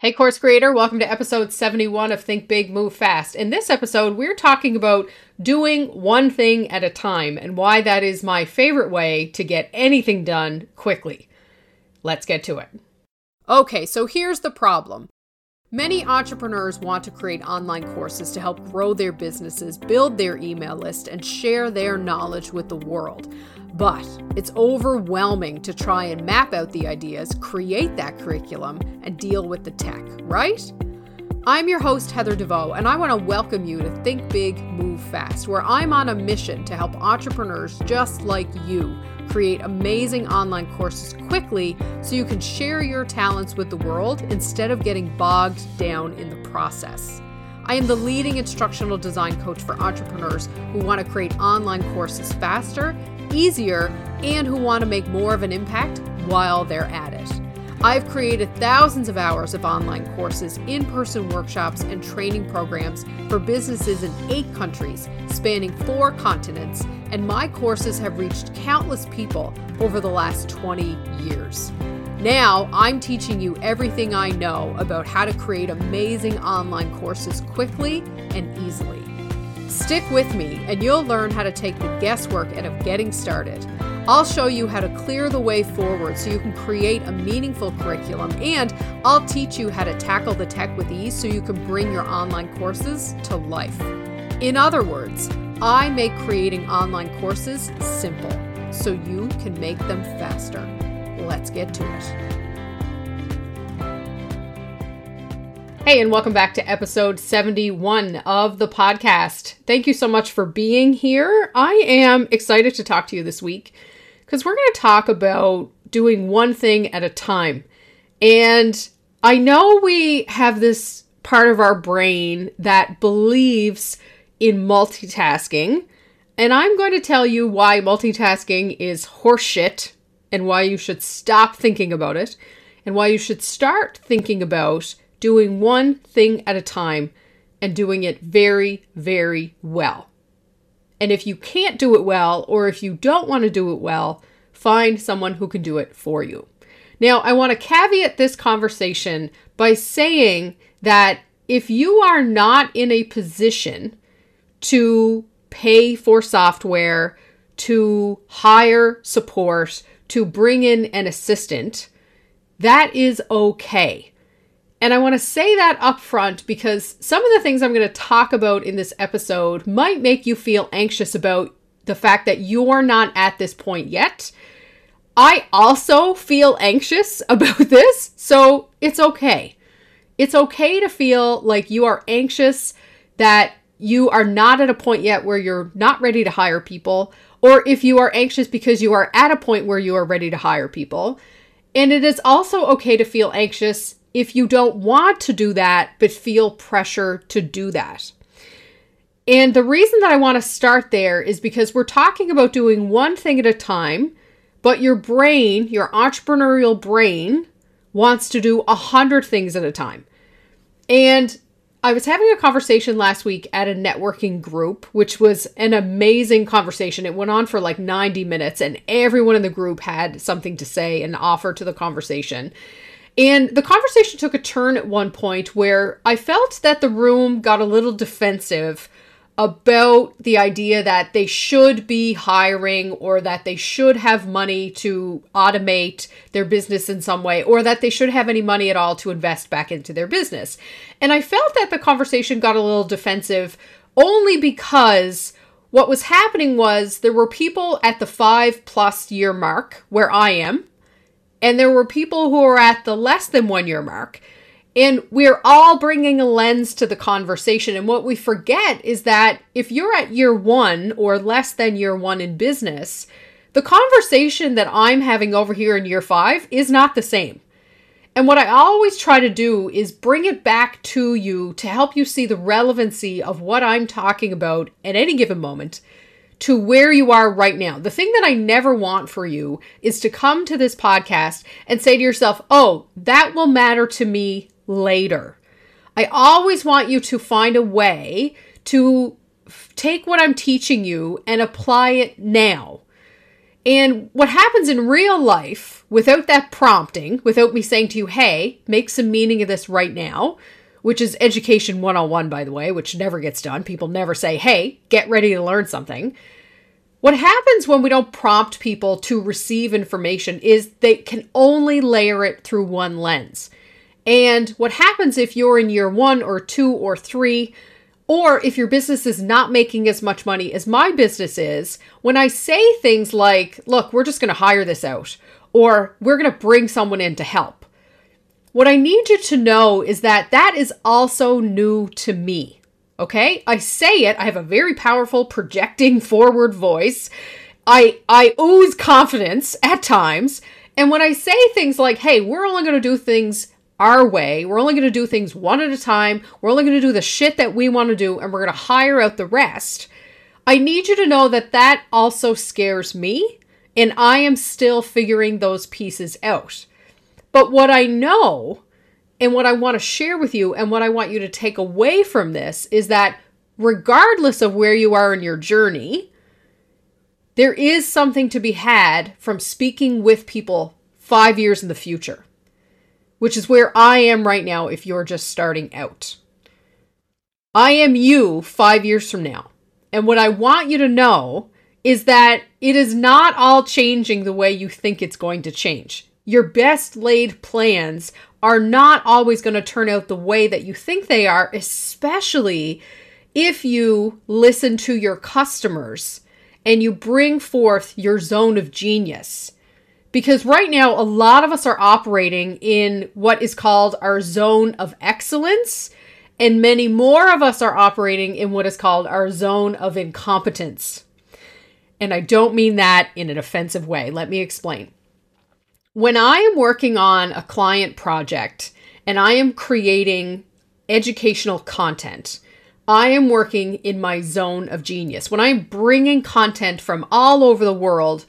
Hey, course creator, welcome to episode 71 of Think Big, Move Fast. In this episode, we're talking about doing one thing at a time and why that is my favorite way to get anything done quickly. Let's get to it. Okay, so here's the problem. Many entrepreneurs want to create online courses to help grow their businesses, build their email list, and share their knowledge with the world. But it's overwhelming to try and map out the ideas, create that curriculum, and deal with the tech, right? I'm your host, Heather DeVoe, and I want to welcome you to Think Big, Move Fast, where I'm on a mission to help entrepreneurs just like you create amazing online courses quickly so you can share your talents with the world instead of getting bogged down in the process. I am the leading instructional design coach for entrepreneurs who want to create online courses faster easier, and who want to make more of an impact while they're at it. I've created thousands of hours of online courses, in person workshops, and training programs for businesses in eight countries, spanning four continents, and my courses have reached countless people over the last 20 years. Now, I'm teaching you everything I know about how to create amazing online courses quickly and easily. Stick with me, and you'll learn how to take the guesswork out of getting started. I'll show you how to clear the way forward so you can create a meaningful curriculum, and I'll teach you how to tackle the tech with ease so you can bring your online courses to life. In other words, I make creating online courses simple so you can make them faster. Let's get to it. Hey, and welcome back to episode 71 of the podcast. Thank you so much for being here. I am excited to talk to you this week because we're going to talk about doing one thing at a time. And I know we have this part of our brain that believes in multitasking. And I'm going to tell you why multitasking is horseshit and why you should stop thinking about it and why you should start thinking about doing one thing at a time and doing it very, very well. And if you can't do it well, or if you don't want to do it well, find someone who can do it for you. Now, I want to caveat this conversation by saying that if you are not in a position to pay for software, to hire support, to bring in an assistant, that is okay. And I want to say that up front because some of the things I'm going to talk about in this episode might make you feel anxious about the fact that you're not at this point yet. I also feel anxious about this, so it's okay. It's okay to feel like you are anxious that you are not at a point yet where you're not ready to hire people, or if you are anxious because you are at a point where you are ready to hire people. And it is also okay to feel anxious if you don't want to do that, but feel pressure to do that. And the reason that I want to start there is because we're talking about doing one thing at a time, but your brain, your entrepreneurial brain, wants to do a hundred things at a time. And I was having a conversation last week at a networking group, which was an amazing conversation. It went on for like 90 minutes, and everyone in the group had something to say and offer to the conversation. And the conversation took a turn at one point where I felt that the room got a little defensive about the idea that they should be hiring or that they should have money to automate their business in some way or that they should have any money at all to invest back into their business. And I felt that the conversation got a little defensive only because what was happening was there were people at the five plus year mark where I am and there were people who were at the less than one year mark. And we're all bringing a lens to the conversation. And what we forget is that if you're at year one or less than year one in business, the conversation that I'm having over here in year five is not the same. And what I always try to do is bring it back to you to help you see the relevancy of what I'm talking about at any given moment to where you are right now. The thing that I never want for you is to come to this podcast and say to yourself, oh, that will matter to me later. I always want you to find a way to take what I'm teaching you and apply it now. And what happens in real life without that prompting, without me saying to you, hey, make some meaning of this right now, which is education 101, by the way, which never gets done. People never say, hey, get ready to learn something. What happens when we don't prompt people to receive information is they can only layer it through one lens. And what happens if you're in year one or two or three, or if your business is not making as much money as my business is, when I say things like, look, we're just going to hire this out, or we're going to bring someone in to help, what I need you to know is that that is also new to me. Okay? I say it, I have a very powerful projecting forward voice. I I ooze confidence at times, and when I say things like, "Hey, we're only going to do things our way. We're only going to do things one at a time. We're only going to do the shit that we want to do and we're going to hire out the rest. I need you to know that that also scares me and I am still figuring those pieces out. But what I know and what I want to share with you and what I want you to take away from this is that regardless of where you are in your journey, there is something to be had from speaking with people five years in the future which is where I am right now if you're just starting out. I am you five years from now. And what I want you to know is that it is not all changing the way you think it's going to change. Your best laid plans are not always going to turn out the way that you think they are, especially if you listen to your customers and you bring forth your zone of genius because right now, a lot of us are operating in what is called our zone of excellence, and many more of us are operating in what is called our zone of incompetence. And I don't mean that in an offensive way. Let me explain. When I am working on a client project and I am creating educational content, I am working in my zone of genius. When I'm bringing content from all over the world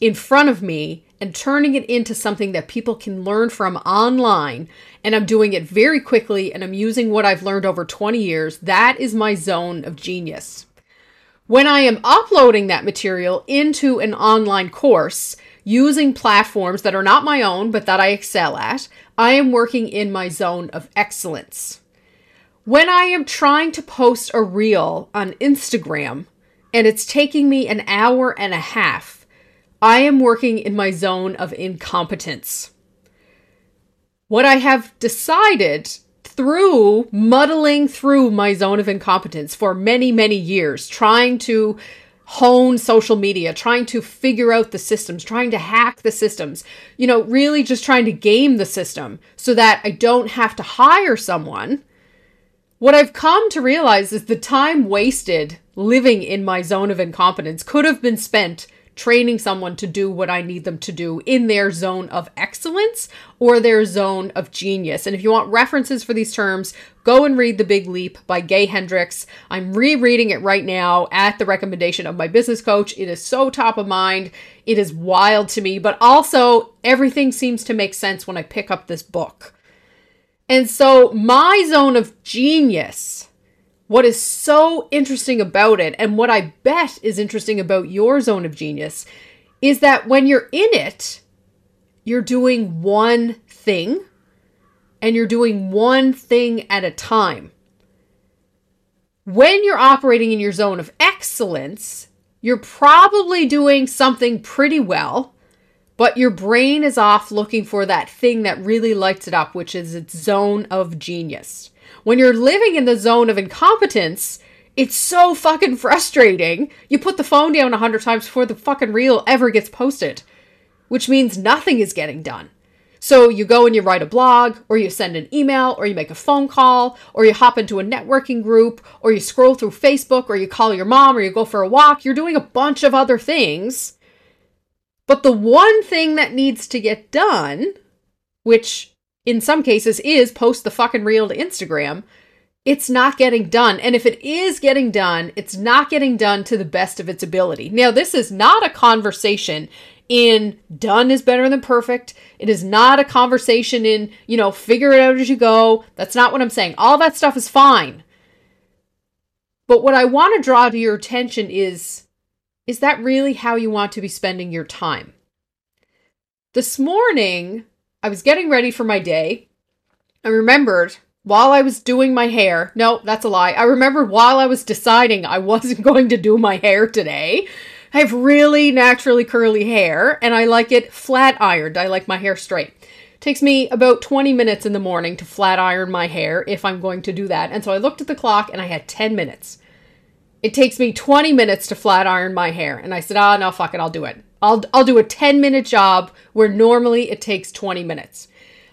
in front of me and turning it into something that people can learn from online. And I'm doing it very quickly and I'm using what I've learned over 20 years. That is my zone of genius. When I am uploading that material into an online course using platforms that are not my own but that I excel at, I am working in my zone of excellence. When I am trying to post a reel on Instagram and it's taking me an hour and a half I am working in my zone of incompetence. What I have decided through muddling through my zone of incompetence for many, many years, trying to hone social media, trying to figure out the systems, trying to hack the systems, you know, really just trying to game the system so that I don't have to hire someone. What I've come to realize is the time wasted living in my zone of incompetence could have been spent training someone to do what I need them to do in their zone of excellence or their zone of genius. And if you want references for these terms, go and read The Big Leap by Gay Hendricks. I'm rereading it right now at the recommendation of my business coach. It is so top of mind. It is wild to me, but also everything seems to make sense when I pick up this book. And so, my zone of genius what is so interesting about it, and what I bet is interesting about your zone of genius, is that when you're in it, you're doing one thing and you're doing one thing at a time. When you're operating in your zone of excellence, you're probably doing something pretty well, but your brain is off looking for that thing that really lights it up, which is its zone of genius. When you're living in the zone of incompetence, it's so fucking frustrating. You put the phone down a hundred times before the fucking reel ever gets posted, which means nothing is getting done. So you go and you write a blog, or you send an email, or you make a phone call, or you hop into a networking group, or you scroll through Facebook, or you call your mom, or you go for a walk. You're doing a bunch of other things. But the one thing that needs to get done, which in some cases is post the fucking reel to Instagram, it's not getting done. And if it is getting done, it's not getting done to the best of its ability. Now, this is not a conversation in done is better than perfect. It is not a conversation in, you know, figure it out as you go. That's not what I'm saying. All that stuff is fine. But what I want to draw to your attention is is that really how you want to be spending your time? This morning, I was getting ready for my day. I remembered while I was doing my hair, no, that's a lie. I remembered while I was deciding I wasn't going to do my hair today. I have really naturally curly hair and I like it flat ironed. I like my hair straight. It takes me about 20 minutes in the morning to flat iron my hair if I'm going to do that. And so I looked at the clock and I had 10 minutes. It takes me 20 minutes to flat iron my hair. And I said, oh, no, fuck it, I'll do it. I'll, I'll do a 10 minute job where normally it takes 20 minutes.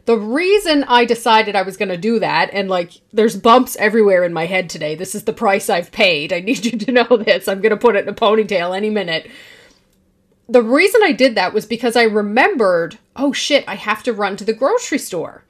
The reason I decided I was going to do that, and like there's bumps everywhere in my head today. This is the price I've paid. I need you to know this. I'm going to put it in a ponytail any minute. The reason I did that was because I remembered, oh shit, I have to run to the grocery store.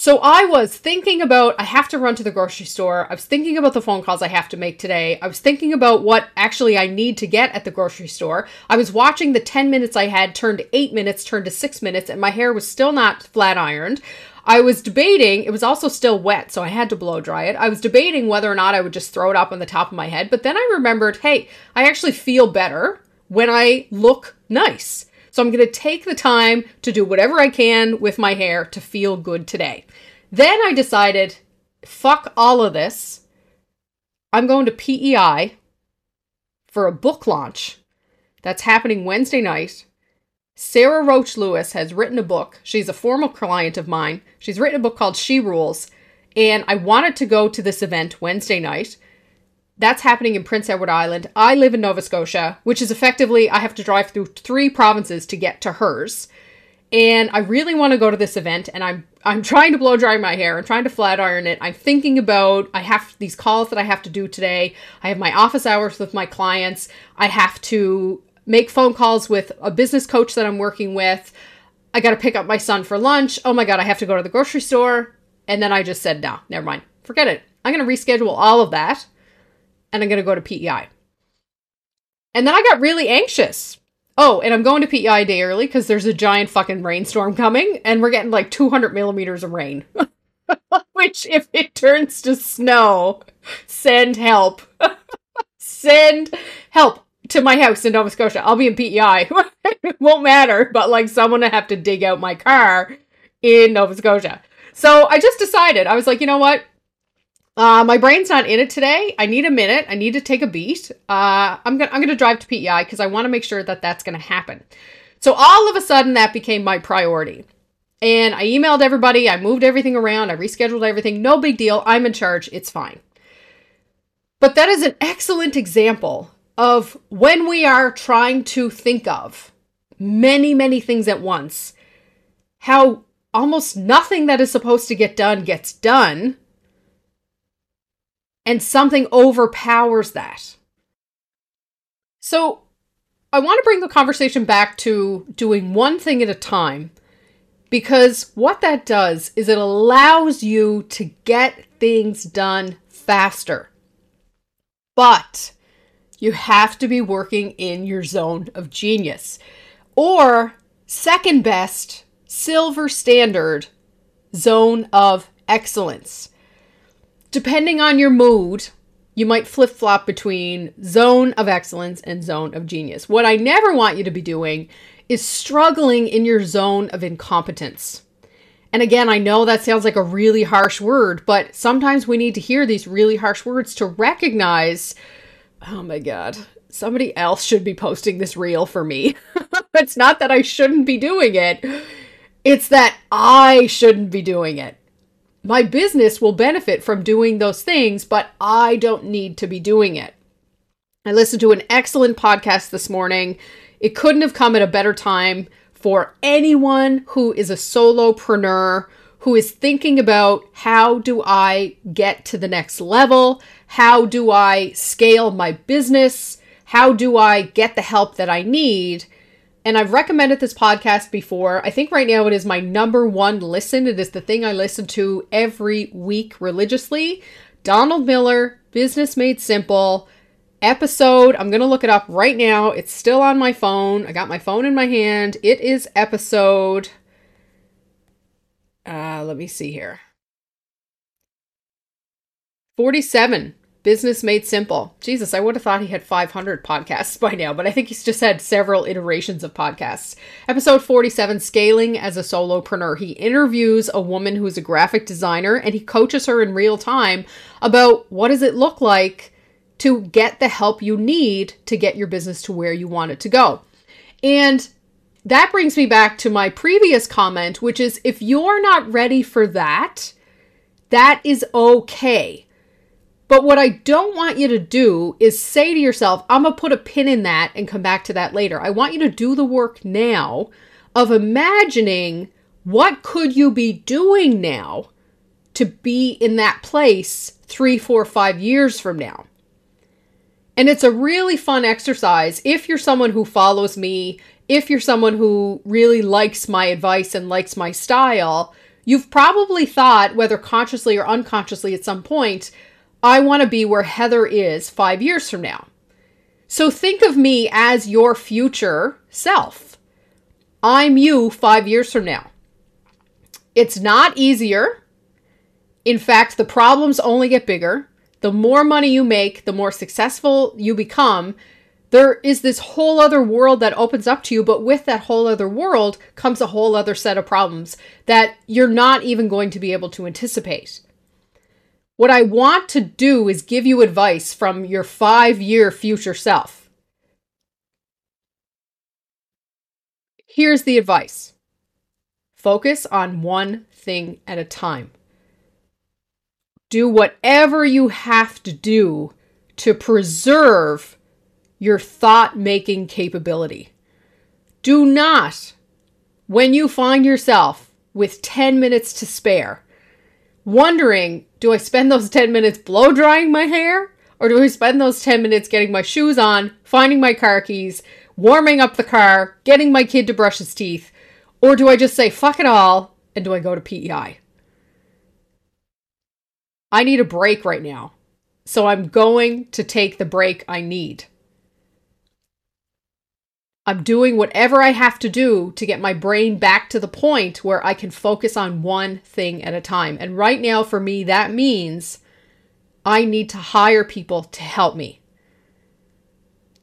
So I was thinking about, I have to run to the grocery store. I was thinking about the phone calls I have to make today. I was thinking about what actually I need to get at the grocery store. I was watching the 10 minutes I had turned to eight minutes, turned to six minutes, and my hair was still not flat ironed. I was debating, it was also still wet, so I had to blow dry it. I was debating whether or not I would just throw it up on the top of my head, but then I remembered hey, I actually feel better when I look nice. So I'm going to take the time to do whatever I can with my hair to feel good today. Then I decided, fuck all of this. I'm going to PEI for a book launch that's happening Wednesday night. Sarah Roach Lewis has written a book. She's a former client of mine. She's written a book called She Rules. And I wanted to go to this event Wednesday night. That's happening in Prince Edward Island. I live in Nova Scotia, which is effectively, I have to drive through three provinces to get to hers. And I really want to go to this event and I'm I'm trying to blow dry my hair. I'm trying to flat iron it. I'm thinking about I have these calls that I have to do today. I have my office hours with my clients. I have to make phone calls with a business coach that I'm working with. I got to pick up my son for lunch. Oh my god, I have to go to the grocery store. And then I just said, "No, never mind. Forget it. I'm going to reschedule all of that." And I'm going to go to PEI. And then I got really anxious. Oh, and I'm going to PEI day early because there's a giant fucking rainstorm coming, and we're getting like 200 millimeters of rain. Which, if it turns to snow, send help. send help to my house in Nova Scotia. I'll be in PEI. it won't matter, but like someone to have to dig out my car in Nova Scotia. So I just decided, I was like, you know what? Uh, my brain's not in it today. I need a minute. I need to take a beat. Uh, I'm gonna I'm gonna drive to PEI because I want to make sure that that's gonna happen. So all of a sudden, that became my priority. And I emailed everybody. I moved everything around. I rescheduled everything. No big deal. I'm in charge. It's fine. But that is an excellent example of when we are trying to think of many, many things at once, how almost nothing that is supposed to get done gets done and something overpowers that. So, I want to bring the conversation back to doing one thing at a time because what that does is it allows you to get things done faster. But you have to be working in your zone of genius or second best, silver standard zone of excellence depending on your mood, you might flip flop between zone of excellence and zone of genius. What I never want you to be doing is struggling in your zone of incompetence. And again, I know that sounds like a really harsh word, but sometimes we need to hear these really harsh words to recognize oh my God, somebody else should be posting this reel for me. it's not that I shouldn't be doing it, it's that I shouldn't be doing it my business will benefit from doing those things, but I don't need to be doing it. I listened to an excellent podcast this morning. It couldn't have come at a better time for anyone who is a solopreneur who is thinking about how do I get to the next level? How do I scale my business? How do I get the help that I need? And I've recommended this podcast before. I think right now it is my number one listen. It is the thing I listen to every week religiously. Donald Miller, Business Made Simple episode. I'm going to look it up right now. It's still on my phone. I got my phone in my hand. It is episode. Uh, let me see here. 47. Business Made Simple. Jesus, I would have thought he had 500 podcasts by now, but I think he's just had several iterations of podcasts. Episode 47 Scaling as a Solopreneur. He interviews a woman who's a graphic designer and he coaches her in real time about what does it look like to get the help you need to get your business to where you want it to go. And that brings me back to my previous comment, which is if you're not ready for that, that is okay. But what I don't want you to do is say to yourself, I'm going to put a pin in that and come back to that later. I want you to do the work now of imagining what could you be doing now to be in that place three, four, five years from now. And it's a really fun exercise if you're someone who follows me, if you're someone who really likes my advice and likes my style. You've probably thought, whether consciously or unconsciously at some point, I want to be where Heather is five years from now. So think of me as your future self. I'm you five years from now. It's not easier. In fact, the problems only get bigger the more money you make, the more successful you become, there is this whole other world that opens up to you. But with that whole other world comes a whole other set of problems that you're not even going to be able to anticipate. What I want to do is give you advice from your five year future self. Here's the advice focus on one thing at a time do whatever you have to do to preserve your thought making capability. Do not, when you find yourself with 10 minutes to spare, wondering, do I spend those 10 minutes blow drying my hair? Or do I spend those 10 minutes getting my shoes on, finding my car keys, warming up the car, getting my kid to brush his teeth? Or do I just say, fuck it all, and do I go to PEI? I need a break right now. So I'm going to take the break I need. I'm doing whatever I have to do to get my brain back to the point where I can focus on one thing at a time. And right now, for me, that means I need to hire people to help me.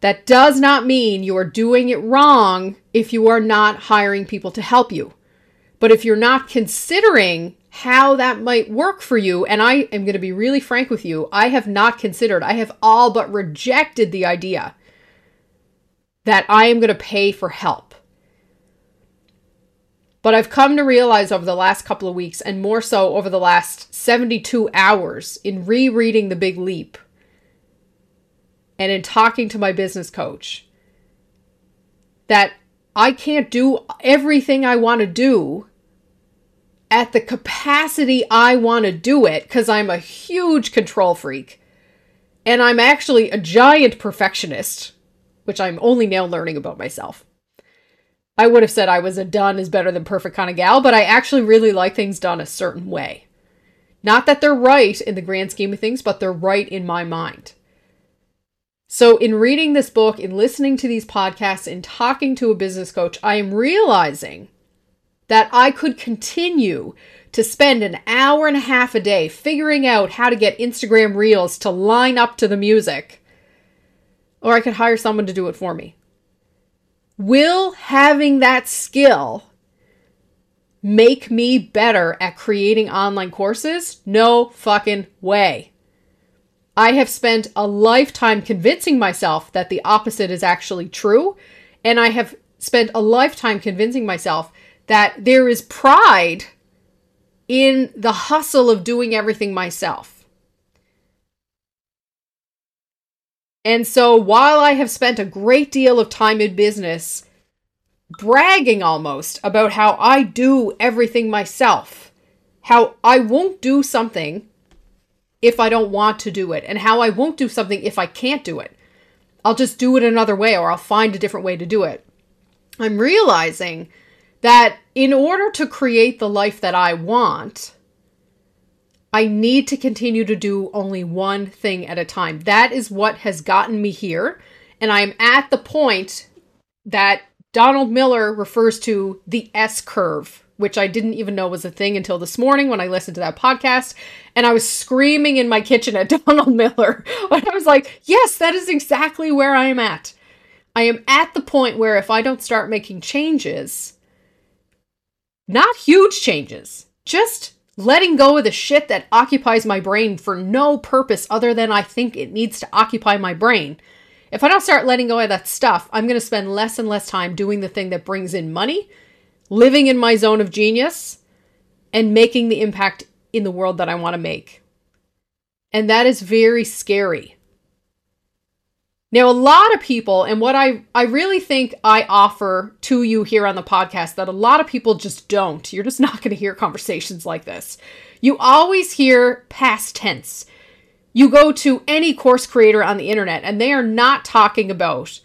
That does not mean you are doing it wrong if you are not hiring people to help you. But if you're not considering how that might work for you. And I am going to be really frank with you. I have not considered, I have all but rejected the idea that I am going to pay for help. But I've come to realize over the last couple of weeks, and more so over the last 72 hours, in rereading The Big Leap and in talking to my business coach, that I can't do everything I want to do at the capacity I want to do it because I'm a huge control freak. And I'm actually a giant perfectionist, which I'm only now learning about myself. I would have said I was a done is better than perfect kind of gal, but I actually really like things done a certain way. Not that they're right in the grand scheme of things, but they're right in my mind. So, in reading this book, in listening to these podcasts, in talking to a business coach, I am realizing that I could continue to spend an hour and a half a day figuring out how to get Instagram reels to line up to the music, or I could hire someone to do it for me. Will having that skill make me better at creating online courses? No fucking way. I have spent a lifetime convincing myself that the opposite is actually true, and I have spent a lifetime convincing myself that there is pride in the hustle of doing everything myself. And so while I have spent a great deal of time in business bragging almost about how I do everything myself, how I won't do something if I don't want to do it, and how I won't do something if I can't do it. I'll just do it another way or I'll find a different way to do it. I'm realizing that in order to create the life that I want, I need to continue to do only one thing at a time. That is what has gotten me here. And I'm at the point that Donald Miller refers to the S curve which I didn't even know was a thing until this morning when I listened to that podcast. And I was screaming in my kitchen at Donald Miller. And I was like, yes, that is exactly where I am at. I am at the point where if I don't start making changes, not huge changes, just letting go of the shit that occupies my brain for no purpose other than I think it needs to occupy my brain. If I don't start letting go of that stuff, I'm going to spend less and less time doing the thing that brings in money, living in my zone of genius, and making the impact in the world that I want to make. And that is very scary. Now, a lot of people, and what I, I really think I offer to you here on the podcast that a lot of people just don't, you're just not going to hear conversations like this. You always hear past tense. You go to any course creator on the internet, and they are not talking about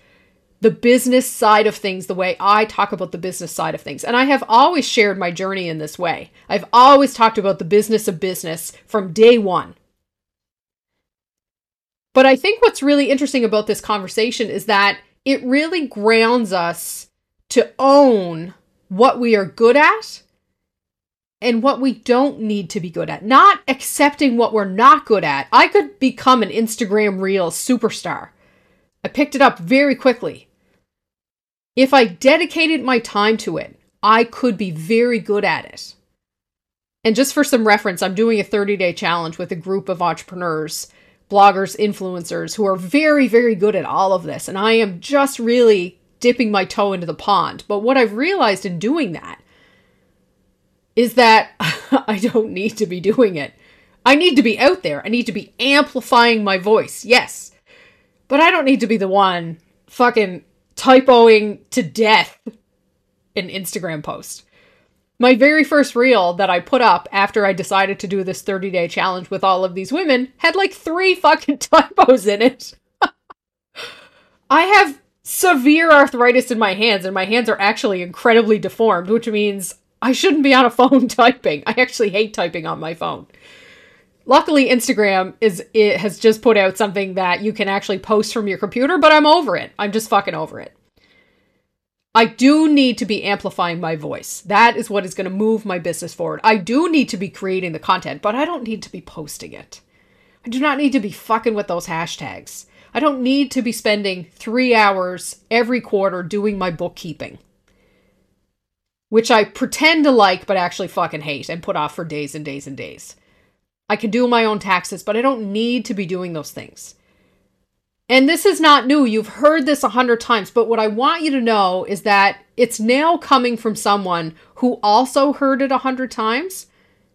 the business side of things the way I talk about the business side of things. And I have always shared my journey in this way. I've always talked about the business of business from day one. But I think what's really interesting about this conversation is that it really grounds us to own what we are good at and what we don't need to be good at, not accepting what we're not good at. I could become an Instagram Reel superstar. I picked it up very quickly. If I dedicated my time to it, I could be very good at it. And just for some reference, I'm doing a 30 day challenge with a group of entrepreneurs bloggers, influencers who are very, very good at all of this. And I am just really dipping my toe into the pond. But what I've realized in doing that is that I don't need to be doing it. I need to be out there. I need to be amplifying my voice. Yes. But I don't need to be the one fucking typoing to death an Instagram post. My very first reel that I put up after I decided to do this 30 day challenge with all of these women had like three fucking typos in it. I have severe arthritis in my hands, and my hands are actually incredibly deformed, which means I shouldn't be on a phone typing. I actually hate typing on my phone. Luckily, Instagram is it has just put out something that you can actually post from your computer, but I'm over it. I'm just fucking over it. I do need to be amplifying my voice. That is what is going to move my business forward. I do need to be creating the content, but I don't need to be posting it. I do not need to be fucking with those hashtags. I don't need to be spending three hours every quarter doing my bookkeeping, which I pretend to like, but actually fucking hate and put off for days and days and days. I can do my own taxes, but I don't need to be doing those things. And this is not new. You've heard this a hundred times. But what I want you to know is that it's now coming from someone who also heard it a hundred times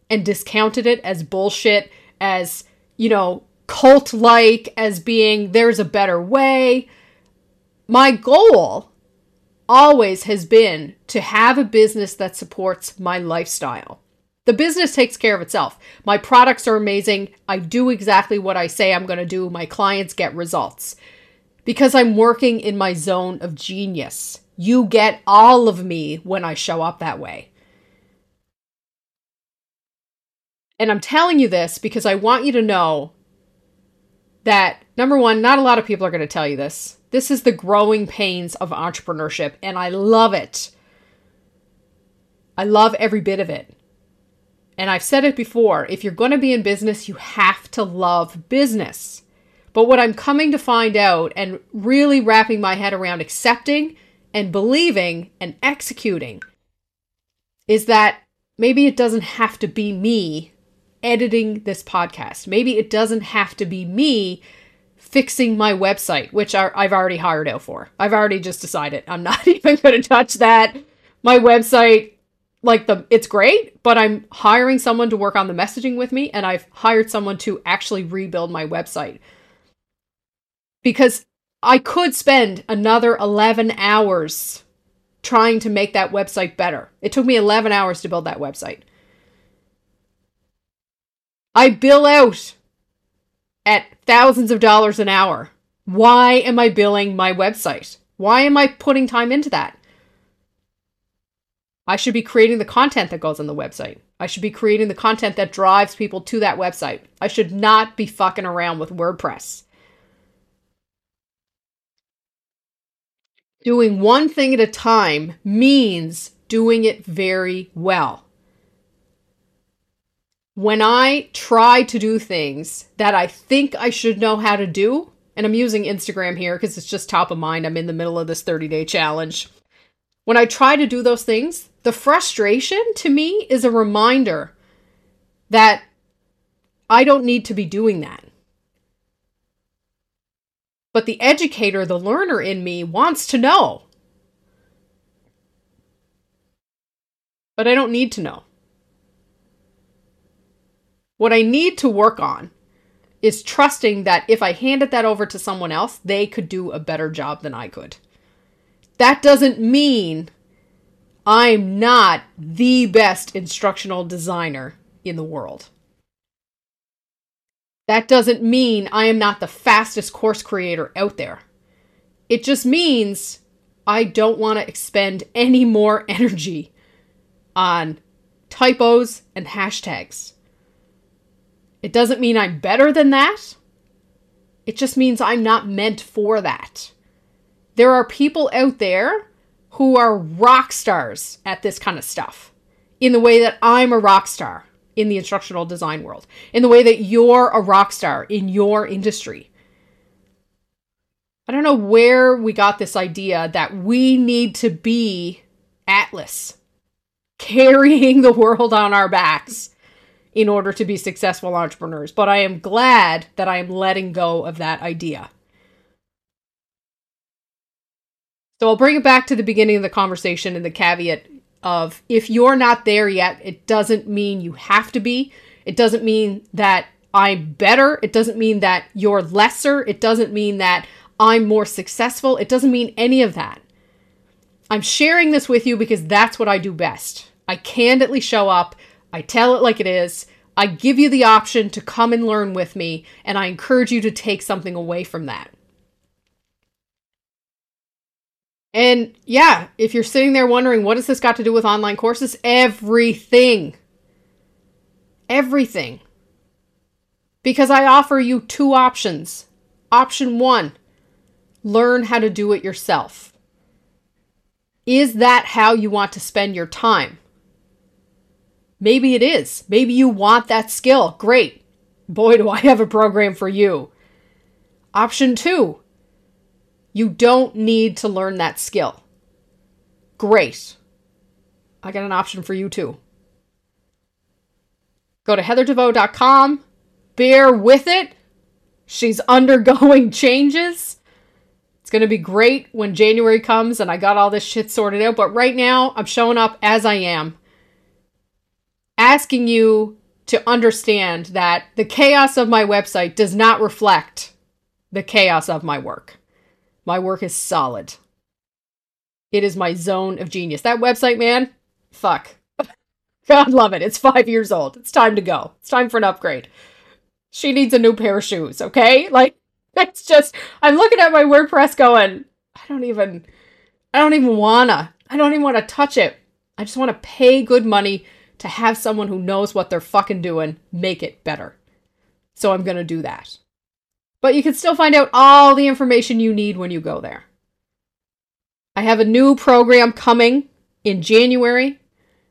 and discounted it as bullshit, as, you know, cult like, as being there's a better way. My goal always has been to have a business that supports my lifestyle. The business takes care of itself. My products are amazing. I do exactly what I say I'm going to do. My clients get results because I'm working in my zone of genius. You get all of me when I show up that way. And I'm telling you this because I want you to know that number one, not a lot of people are going to tell you this. This is the growing pains of entrepreneurship, and I love it. I love every bit of it. And I've said it before if you're going to be in business, you have to love business. But what I'm coming to find out and really wrapping my head around accepting and believing and executing is that maybe it doesn't have to be me editing this podcast. Maybe it doesn't have to be me fixing my website, which I've already hired out for. I've already just decided I'm not even going to touch that. My website like the it's great, but I'm hiring someone to work on the messaging with me and I've hired someone to actually rebuild my website. Because I could spend another 11 hours trying to make that website better. It took me 11 hours to build that website. I bill out at thousands of dollars an hour. Why am I billing my website? Why am I putting time into that? I should be creating the content that goes on the website. I should be creating the content that drives people to that website. I should not be fucking around with WordPress. Doing one thing at a time means doing it very well. When I try to do things that I think I should know how to do, and I'm using Instagram here because it's just top of mind. I'm in the middle of this 30 day challenge. When I try to do those things, the frustration to me is a reminder that I don't need to be doing that. But the educator, the learner in me wants to know. But I don't need to know. What I need to work on is trusting that if I handed that over to someone else, they could do a better job than I could. That doesn't mean I'm not the best instructional designer in the world. That doesn't mean I am not the fastest course creator out there. It just means I don't want to expend any more energy on typos and hashtags. It doesn't mean I'm better than that. It just means I'm not meant for that. There are people out there who are rock stars at this kind of stuff in the way that I'm a rock star in the instructional design world, in the way that you're a rock star in your industry. I don't know where we got this idea that we need to be Atlas, carrying the world on our backs in order to be successful entrepreneurs. But I am glad that I am letting go of that idea. So I'll bring it back to the beginning of the conversation and the caveat of if you're not there yet, it doesn't mean you have to be. It doesn't mean that I'm better. It doesn't mean that you're lesser. It doesn't mean that I'm more successful. It doesn't mean any of that. I'm sharing this with you because that's what I do best. I candidly show up I tell it like it is. I give you the option to come and learn with me, and I encourage you to take something away from that. And yeah, if you're sitting there wondering, what has this got to do with online courses? Everything. Everything. Because I offer you two options. Option one, learn how to do it yourself. Is that how you want to spend your time? Maybe it is. Maybe you want that skill. Great. Boy, do I have a program for you. Option two, you don't need to learn that skill. Great. I got an option for you too. Go to heatherdevoe.com. Bear with it. She's undergoing changes. It's going to be great when January comes and I got all this shit sorted out. But right now, I'm showing up as I am asking you to understand that the chaos of my website does not reflect the chaos of my work. My work is solid. It is my zone of genius. That website, man, fuck. God love it. It's five years old. It's time to go. It's time for an upgrade. She needs a new pair of shoes, okay? Like, it's just, I'm looking at my WordPress going, I don't even, I don't even wanna, I don't even wanna touch it. I just wanna pay good money to have someone who knows what they're fucking doing make it better. So I'm to do that. But you can still find out all the information you need when you go there. I have a new program coming in January.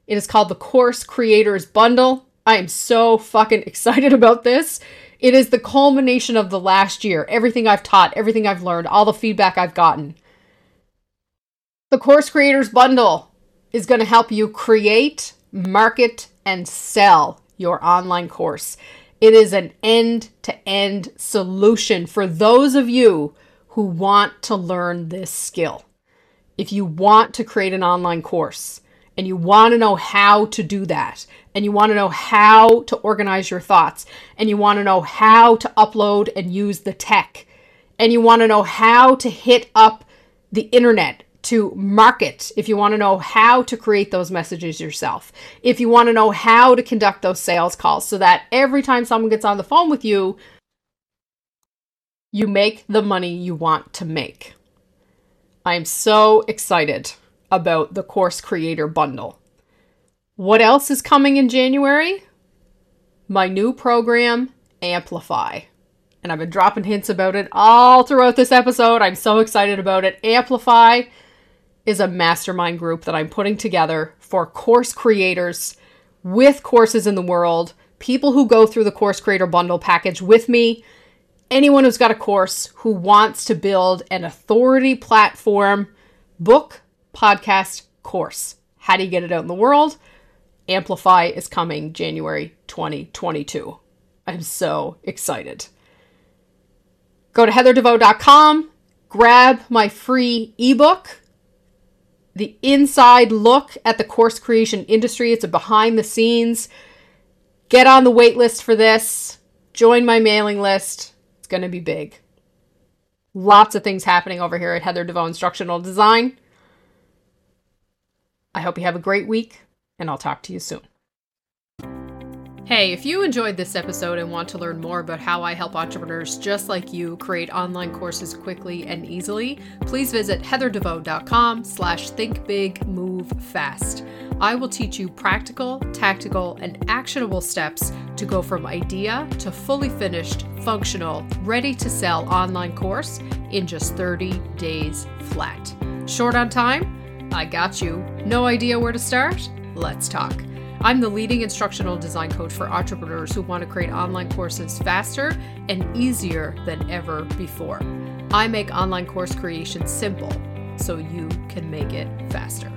It is called the Course Creators Bundle. I am so fucking excited about this. It is the culmination of the last year. Everything I've taught, everything I've learned, all the feedback I've gotten. The Course Creators Bundle is going to help you create, market, and sell your online course. It is an end to end solution for those of you who want to learn this skill. If you want to create an online course and you want to know how to do that, and you want to know how to organize your thoughts, and you want to know how to upload and use the tech, and you want to know how to hit up the internet to market, if you want to know how to create those messages yourself, if you want to know how to conduct those sales calls so that every time someone gets on the phone with you, you make the money you want to make. I am so excited about the Course Creator Bundle. What else is coming in January? My new program, Amplify. And I've been dropping hints about it all throughout this episode. I'm so excited about it. Amplify is a mastermind group that I'm putting together for course creators with courses in the world, people who go through the Course Creator Bundle package with me, anyone who's got a course who wants to build an authority platform, book, podcast, course. How do you get it out in the world? Amplify is coming January 2022. I'm so excited. Go to heatherdevoe.com, grab my free ebook, the inside look at the course creation industry. It's a behind the scenes. Get on the wait list for this. Join my mailing list. It's going to be big. Lots of things happening over here at Heather DeVoe Instructional Design. I hope you have a great week, and I'll talk to you soon. Hey, if you enjoyed this episode and want to learn more about how I help entrepreneurs just like you create online courses quickly and easily, please visit heatherdevoe.com slash thinkbigmovefast. I will teach you practical, tactical, and actionable steps to go from idea to fully finished, functional, ready to sell online course in just 30 days flat. Short on time? I got you. No idea where to start? Let's talk. I'm the leading instructional design coach for entrepreneurs who want to create online courses faster and easier than ever before. I make online course creation simple so you can make it faster.